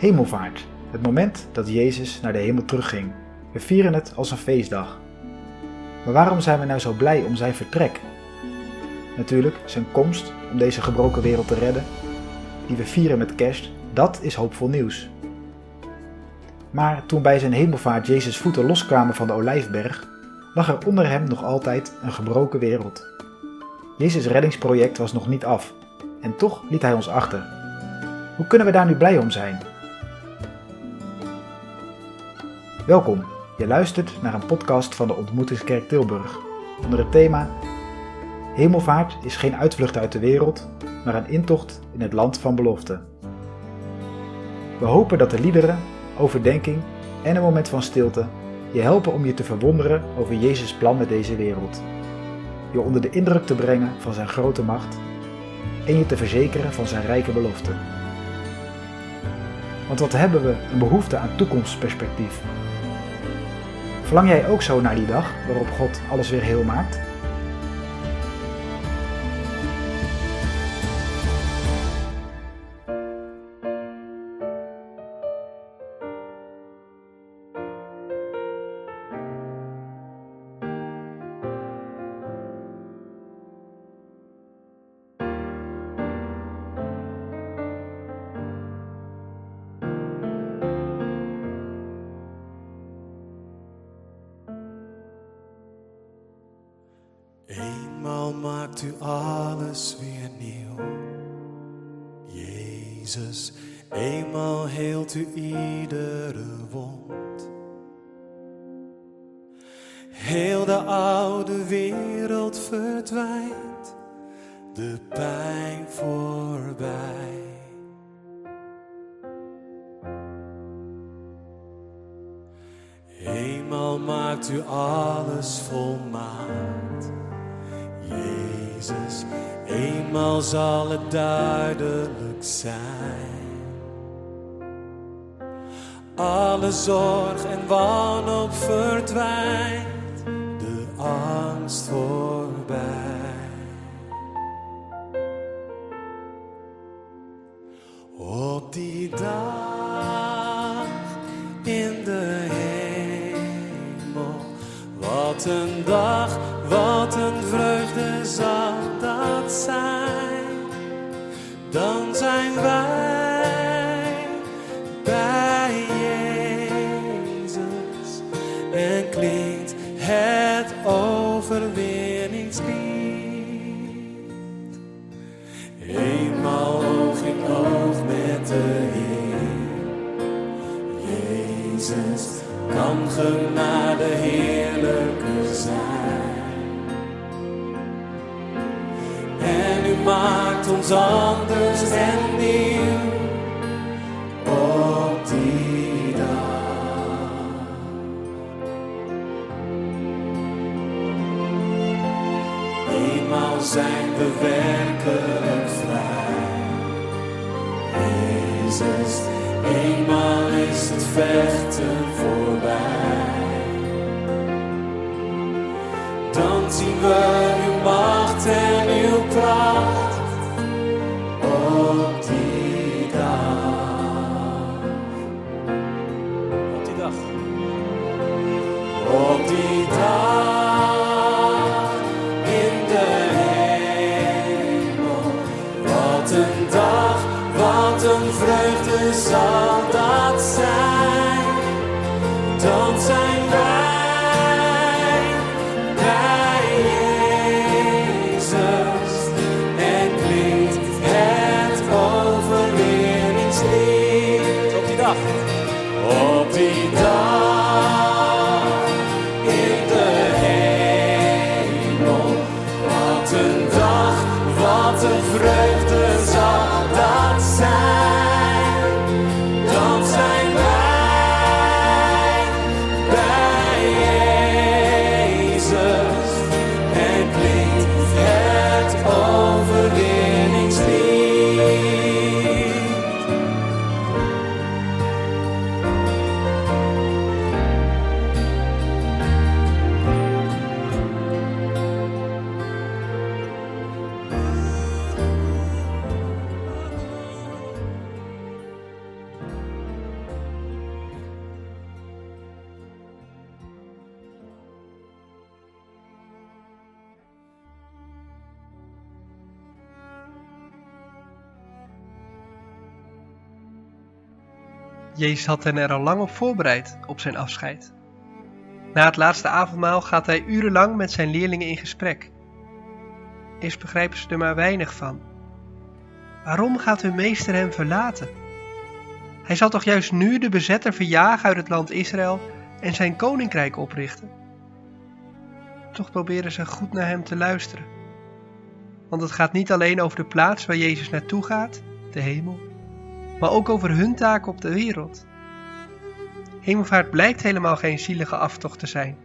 Hemelvaart, het moment dat Jezus naar de hemel terugging. We vieren het als een feestdag. Maar waarom zijn we nou zo blij om zijn vertrek? Natuurlijk zijn komst om deze gebroken wereld te redden, die we vieren met kerst, dat is hoopvol nieuws. Maar toen bij zijn hemelvaart Jezus voeten loskwamen van de olijfberg, lag er onder hem nog altijd een gebroken wereld. Jezus reddingsproject was nog niet af en toch liet hij ons achter. Hoe kunnen we daar nu blij om zijn? Welkom, je luistert naar een podcast van de Ontmoetingskerk Tilburg onder het thema Hemelvaart is geen uitvlucht uit de wereld, maar een intocht in het land van belofte. We hopen dat de liederen, overdenking en een moment van stilte je helpen om je te verwonderen over Jezus' plan met deze wereld. Je onder de indruk te brengen van zijn grote macht en je te verzekeren van zijn rijke belofte. Want wat hebben we een behoefte aan toekomstperspectief? Verlang jij ook zo naar die dag waarop God alles weer heel maakt? Maakt u alles weer nieuw. Jezus, eenmaal heelt u iedere wond. Heel de oude wereld verdwijnt, de pijn voorbij. Eenmaal maakt u alles volmaakt. Eenmaal zal het duidelijk zijn. Alle zorg en wanhoop verdwijnt, de angst voorbij. Op die dag in de hemel, wat een dag, wat een vreugde zal zijn. Dan zijn wij maakt Jezus had hen er al lang op voorbereid op zijn afscheid. Na het laatste avondmaal gaat hij urenlang met zijn leerlingen in gesprek. Eerst begrijpen ze er maar weinig van. Waarom gaat hun meester hem verlaten? Hij zal toch juist nu de bezetter verjagen uit het land Israël en zijn koninkrijk oprichten? Toch proberen ze goed naar hem te luisteren. Want het gaat niet alleen over de plaats waar Jezus naartoe gaat, de hemel, maar ook over hun taak op de wereld. Hemelvaart blijkt helemaal geen zielige aftocht te zijn,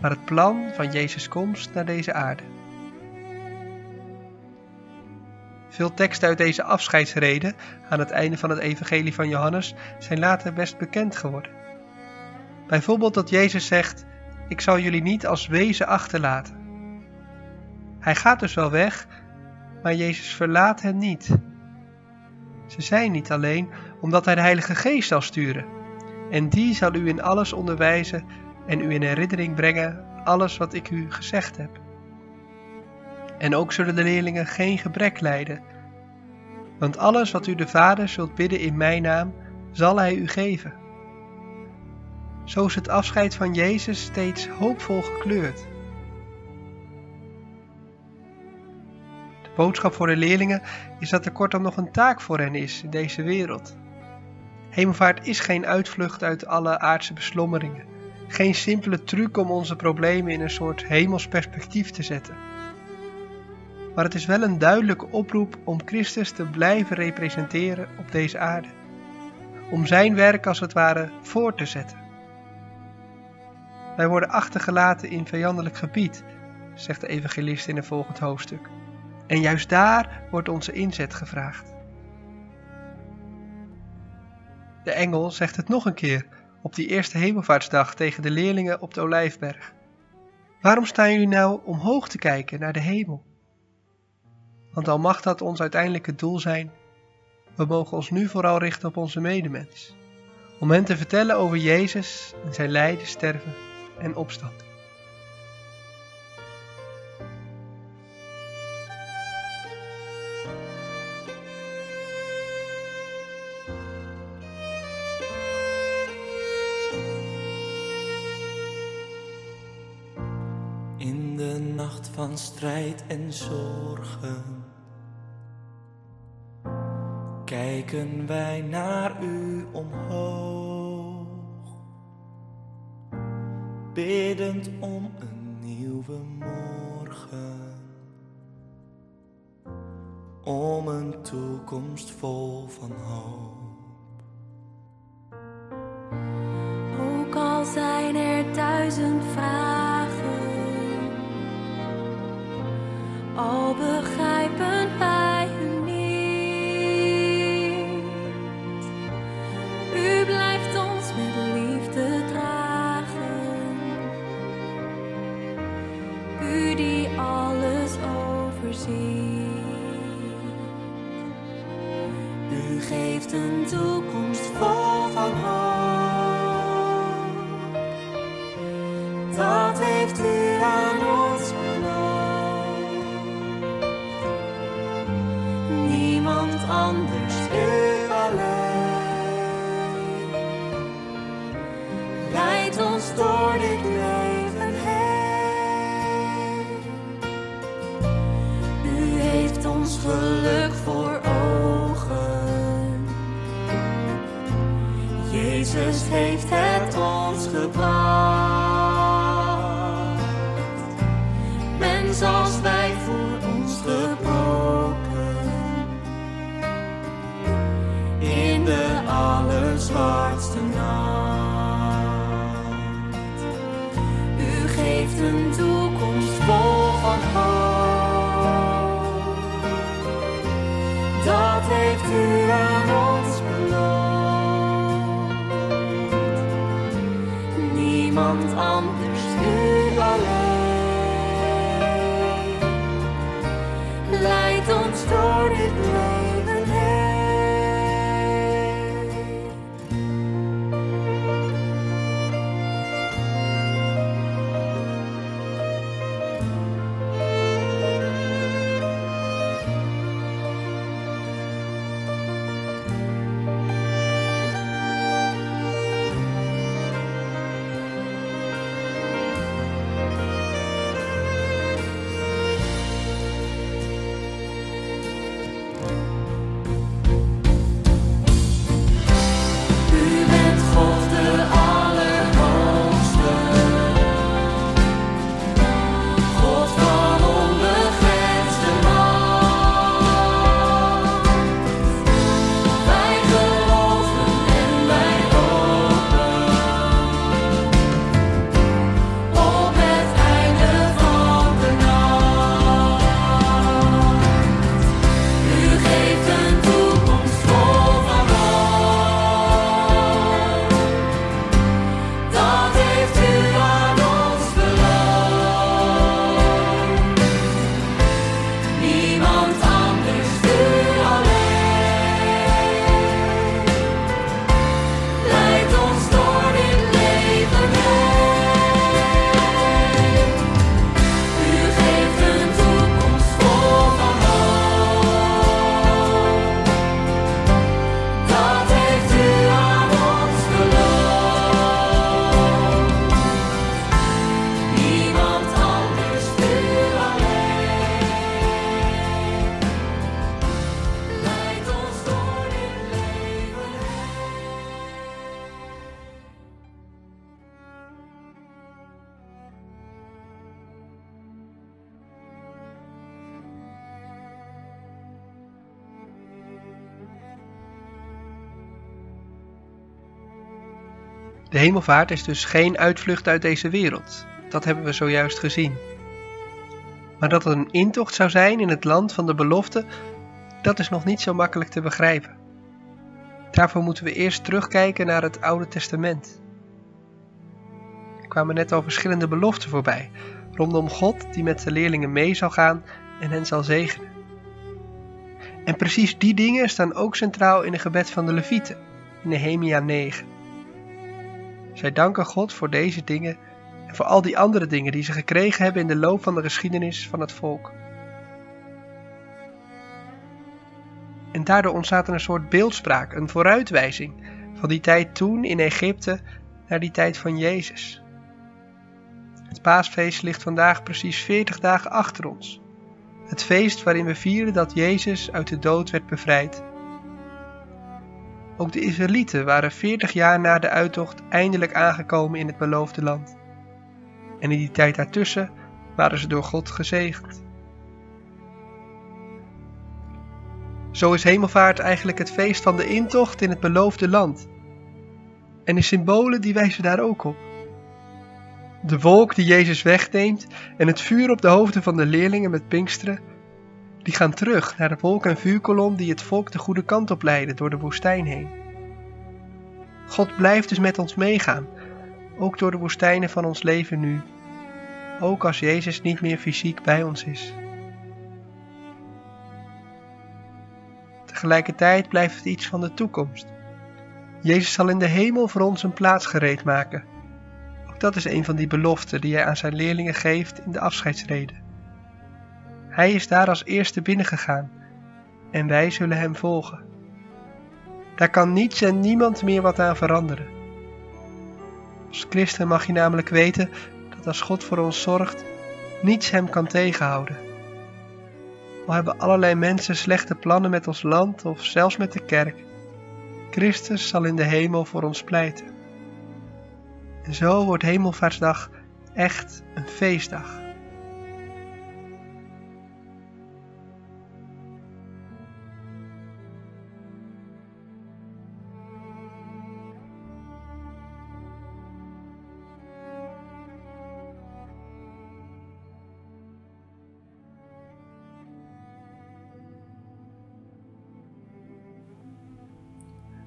maar het plan van Jezus' komst naar deze aarde. Veel teksten uit deze afscheidsreden aan het einde van het Evangelie van Johannes zijn later best bekend geworden. Bijvoorbeeld dat Jezus zegt: Ik zal jullie niet als wezen achterlaten. Hij gaat dus wel weg, maar Jezus verlaat hen niet. Ze zijn niet alleen omdat Hij de Heilige Geest zal sturen. En die zal u in alles onderwijzen en u in herinnering brengen alles wat ik u gezegd heb. En ook zullen de leerlingen geen gebrek lijden. Want alles wat u de Vader zult bidden in mijn naam, zal Hij u geven. Zo is het afscheid van Jezus steeds hoopvol gekleurd. Boodschap voor de leerlingen is dat er kortom nog een taak voor hen is in deze wereld. Hemelvaart is geen uitvlucht uit alle aardse beslommeringen, geen simpele truc om onze problemen in een soort hemels perspectief te zetten. Maar het is wel een duidelijke oproep om Christus te blijven representeren op deze aarde, om zijn werk als het ware voor te zetten. Wij worden achtergelaten in vijandelijk gebied, zegt de evangelist in een volgend hoofdstuk. En juist daar wordt onze inzet gevraagd. De engel zegt het nog een keer op die eerste hemelvaartsdag tegen de leerlingen op de Olijfberg. Waarom staan jullie nou omhoog te kijken naar de hemel? Want al mag dat ons uiteindelijke doel zijn, we mogen ons nu vooral richten op onze medemens. Om hen te vertellen over Jezus en zijn lijden, sterven en opstand. Nacht van strijd en zorgen. Kijken wij naar u omhoog, biddend om een nieuwe morgen, om een toekomst vol van hoop. Jezus heeft het ons gebracht. Mens als wij voor ons gebroken. In de allerzwartste De hemelvaart is dus geen uitvlucht uit deze wereld. Dat hebben we zojuist gezien. Maar dat het een intocht zou zijn in het land van de belofte, dat is nog niet zo makkelijk te begrijpen. Daarvoor moeten we eerst terugkijken naar het Oude Testament. Er kwamen net al verschillende beloften voorbij, rondom God die met de leerlingen mee zal gaan en hen zal zegenen. En precies die dingen staan ook centraal in het gebed van de Levieten, in Nehemia 9. Zij danken God voor deze dingen en voor al die andere dingen die ze gekregen hebben in de loop van de geschiedenis van het volk. En daardoor ontstaat er een soort beeldspraak, een vooruitwijzing van die tijd toen in Egypte naar die tijd van Jezus. Het paasfeest ligt vandaag precies 40 dagen achter ons. Het feest waarin we vieren dat Jezus uit de dood werd bevrijd. Ook de Israëlieten waren 40 jaar na de uittocht eindelijk aangekomen in het beloofde land. En in die tijd daartussen waren ze door God gezegend. Zo is hemelvaart eigenlijk het feest van de intocht in het beloofde land. En de symbolen die wijzen daar ook op. De wolk die Jezus wegneemt en het vuur op de hoofden van de leerlingen met Pinksteren, die gaan terug naar de wolk- en vuurkolom die het volk de goede kant op leiden door de woestijn heen. God blijft dus met ons meegaan, ook door de woestijnen van ons leven nu, ook als Jezus niet meer fysiek bij ons is. Tegelijkertijd blijft het iets van de toekomst. Jezus zal in de hemel voor ons een plaats gereed maken. Ook dat is een van die beloften die hij aan zijn leerlingen geeft in de afscheidsrede. Hij is daar als eerste binnengegaan en wij zullen hem volgen. Daar kan niets en niemand meer wat aan veranderen. Als christen mag je namelijk weten dat als God voor ons zorgt, niets hem kan tegenhouden. Al hebben allerlei mensen slechte plannen met ons land of zelfs met de kerk, Christus zal in de hemel voor ons pleiten. En zo wordt Hemelvaartsdag echt een feestdag.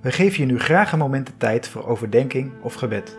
We geven je nu graag een moment de tijd voor overdenking of gebed.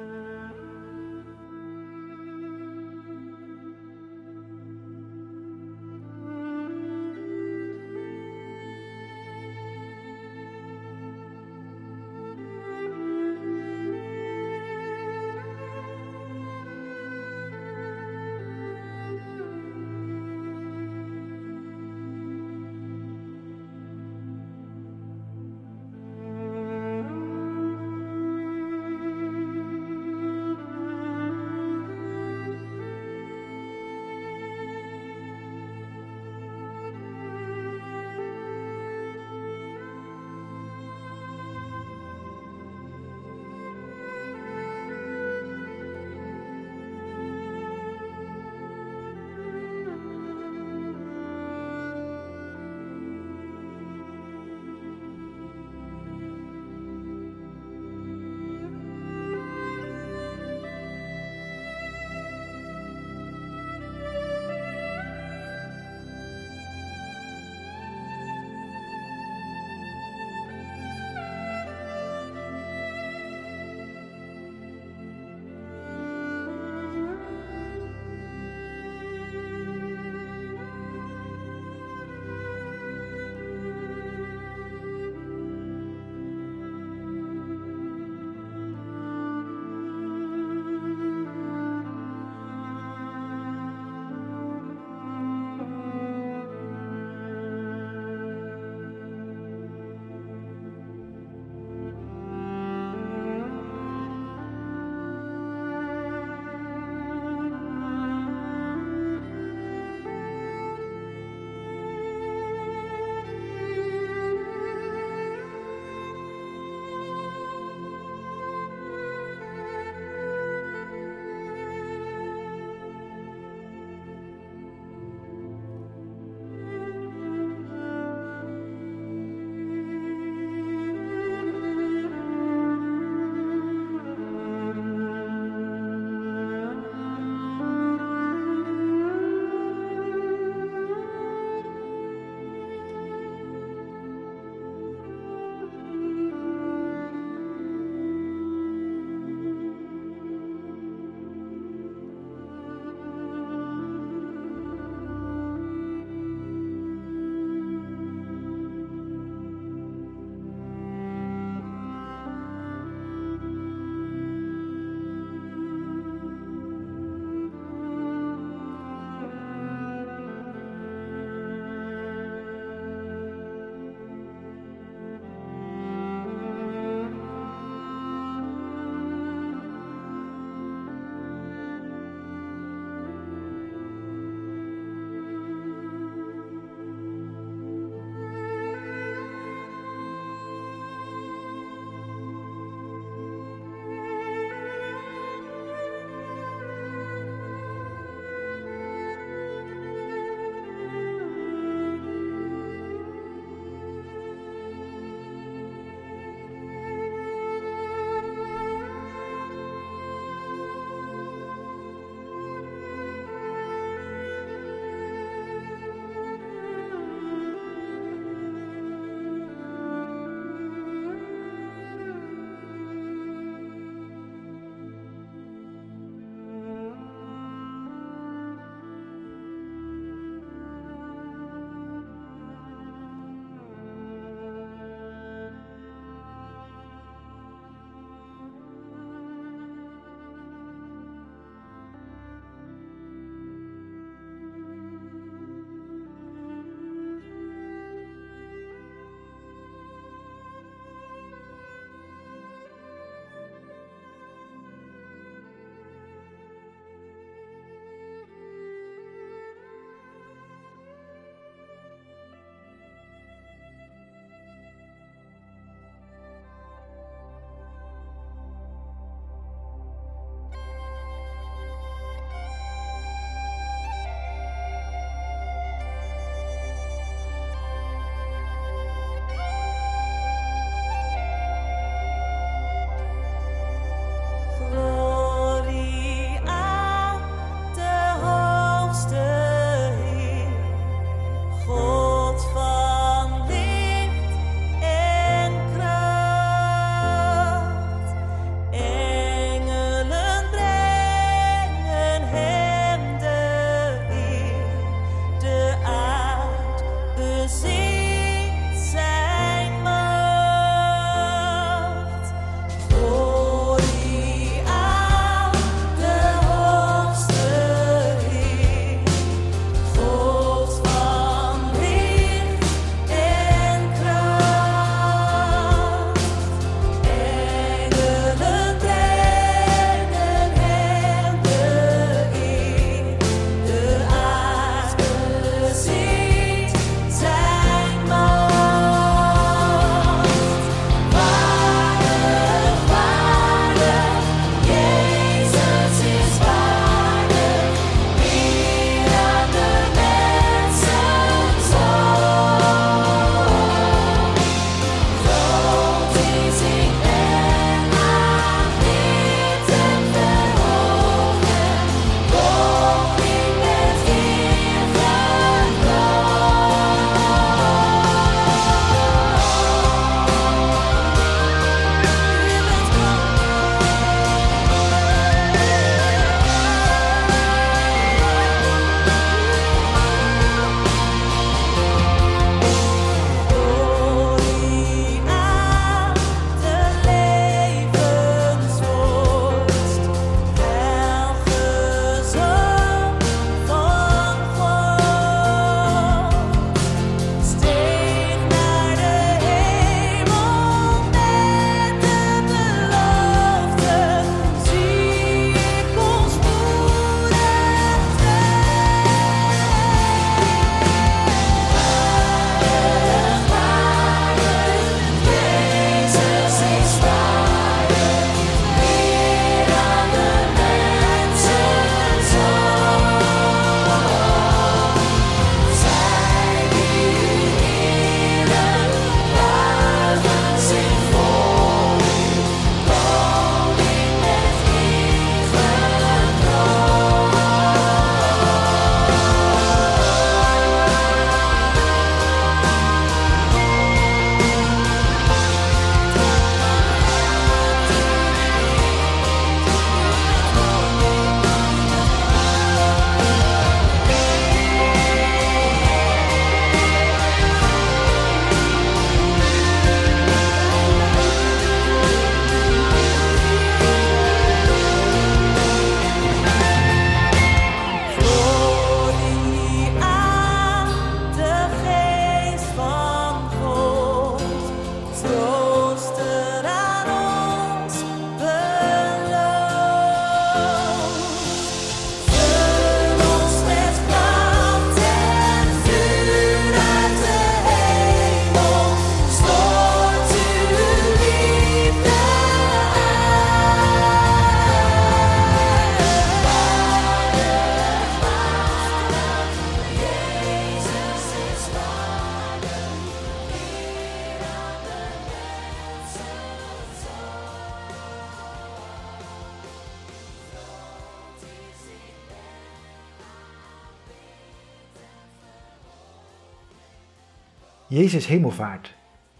Jezus hemelvaart.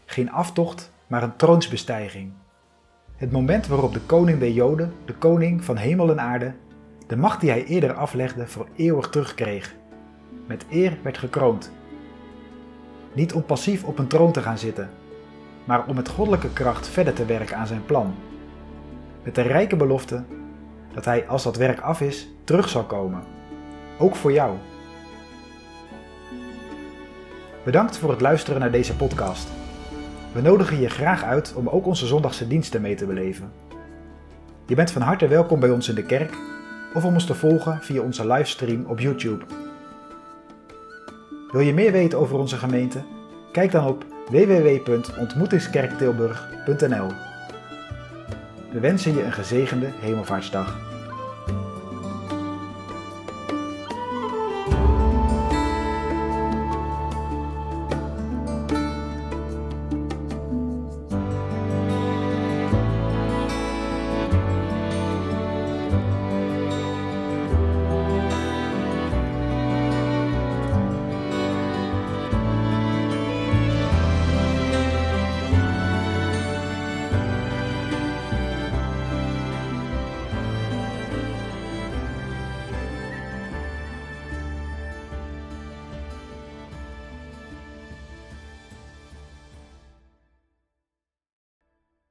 Geen aftocht, maar een troonsbestijging. Het moment waarop de koning der Joden, de koning van hemel en aarde, de macht die hij eerder aflegde voor eeuwig terugkreeg. Met eer werd gekroond. Niet om passief op een troon te gaan zitten, maar om met goddelijke kracht verder te werken aan zijn plan. Met de rijke belofte dat hij, als dat werk af is, terug zal komen. Ook voor jou. Bedankt voor het luisteren naar deze podcast. We nodigen je graag uit om ook onze zondagse diensten mee te beleven. Je bent van harte welkom bij ons in de kerk of om ons te volgen via onze livestream op YouTube. Wil je meer weten over onze gemeente? Kijk dan op www.ontmoetingskerktilburg.nl. We wensen je een gezegende Hemelvaartsdag.